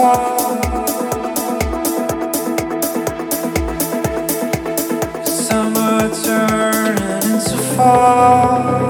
far painful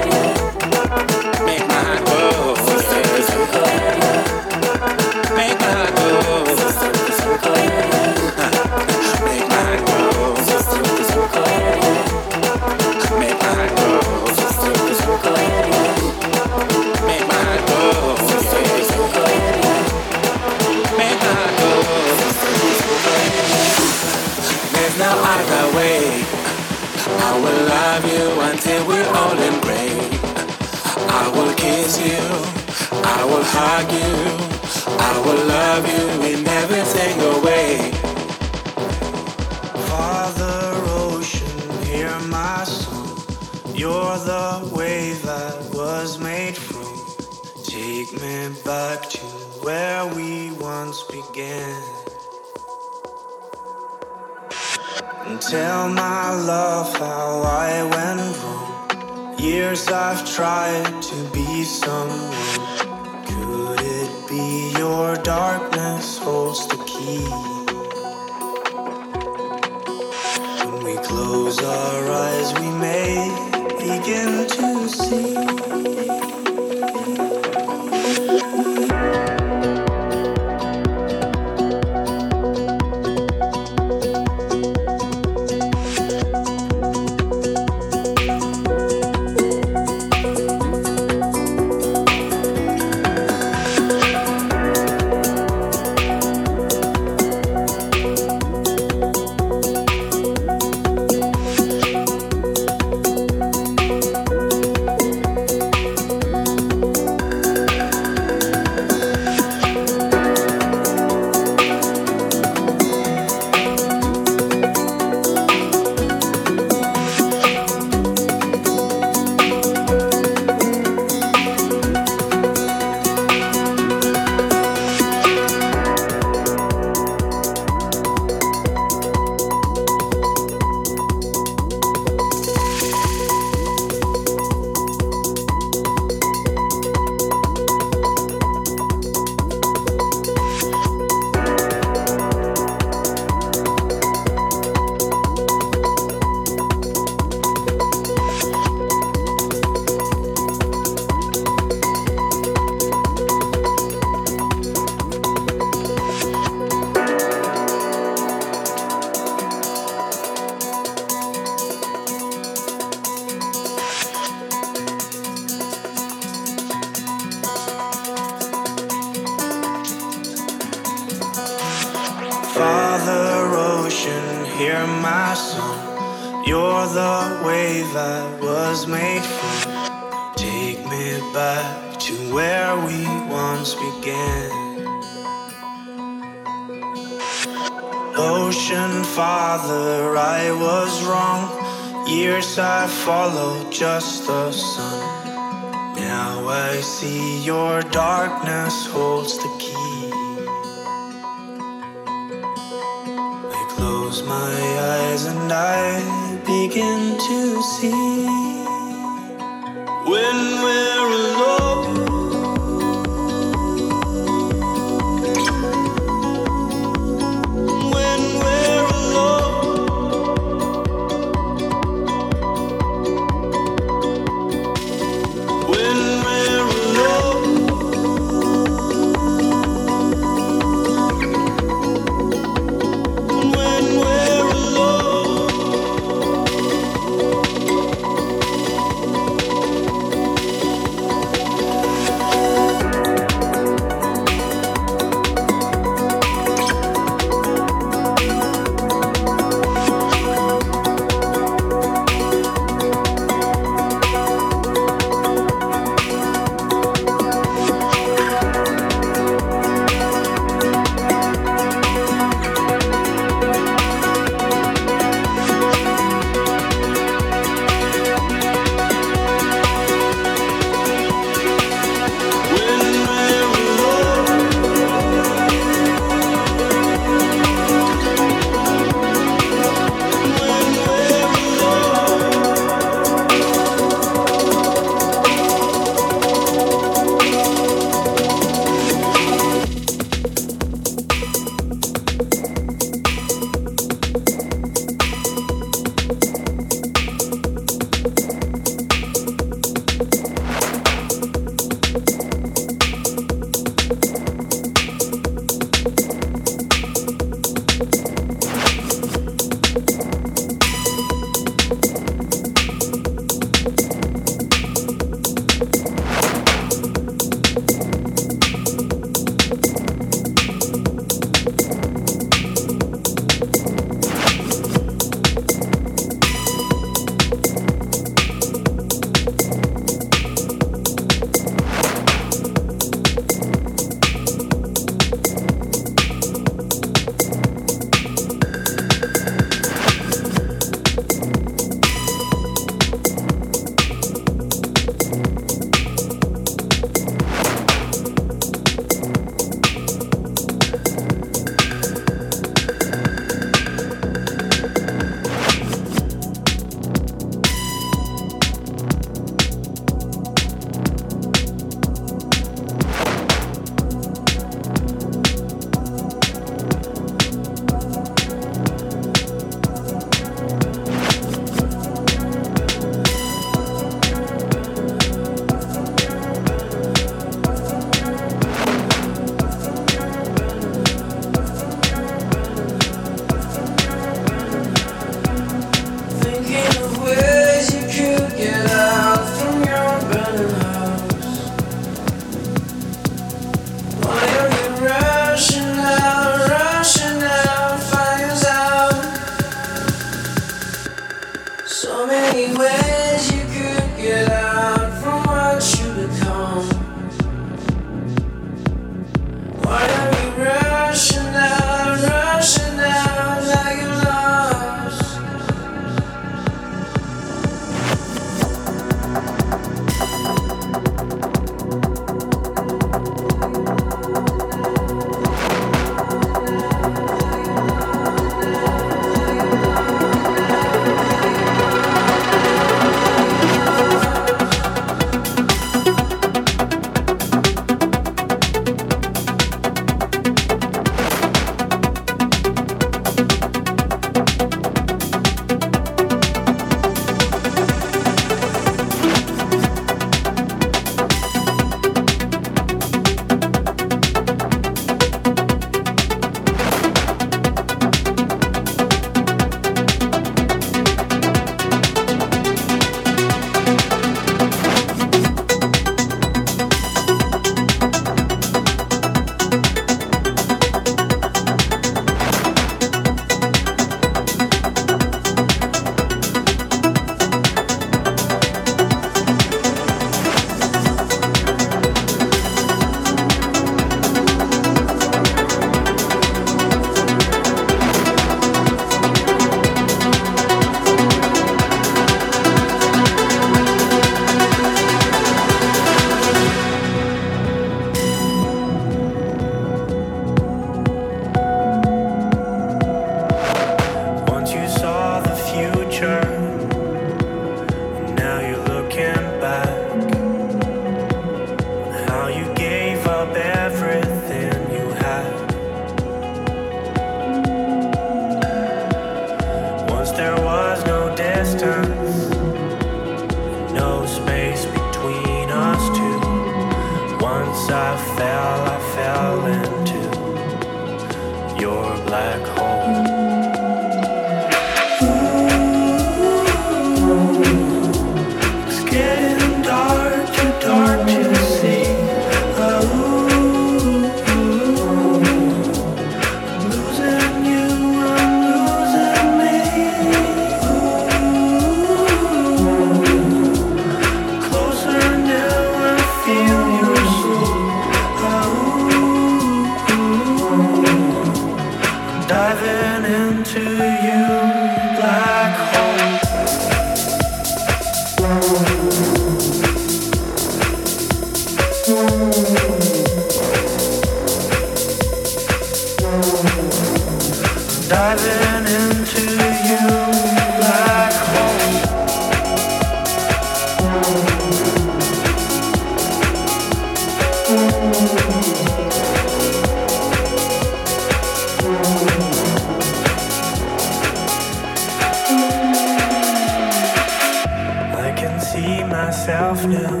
now.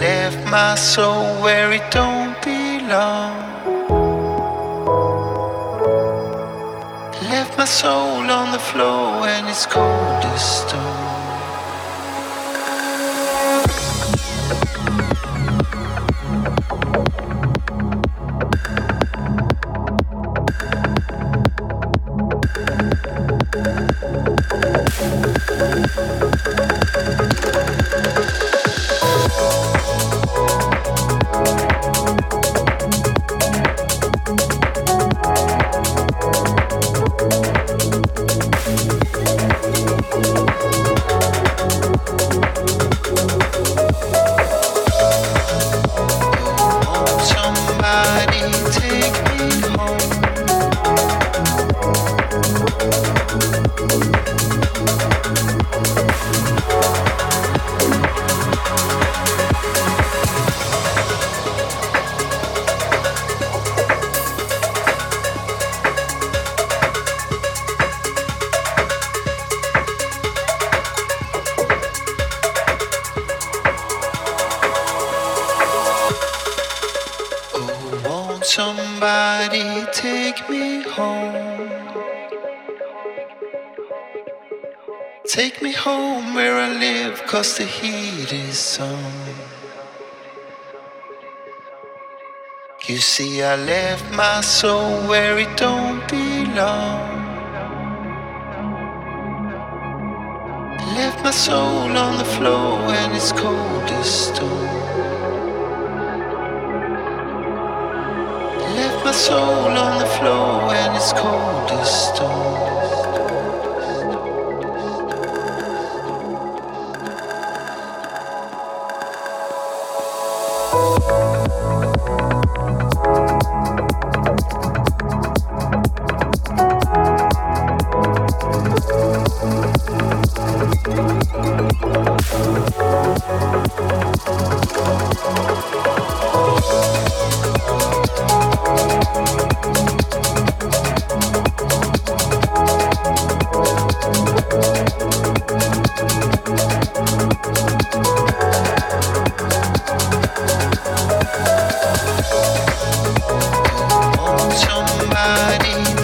left my soul. Cause the heat is on. You see, I left my soul where it don't belong. Left my soul on the floor and it's cold as stone. Left my soul on the floor and it's cold as stone. somebody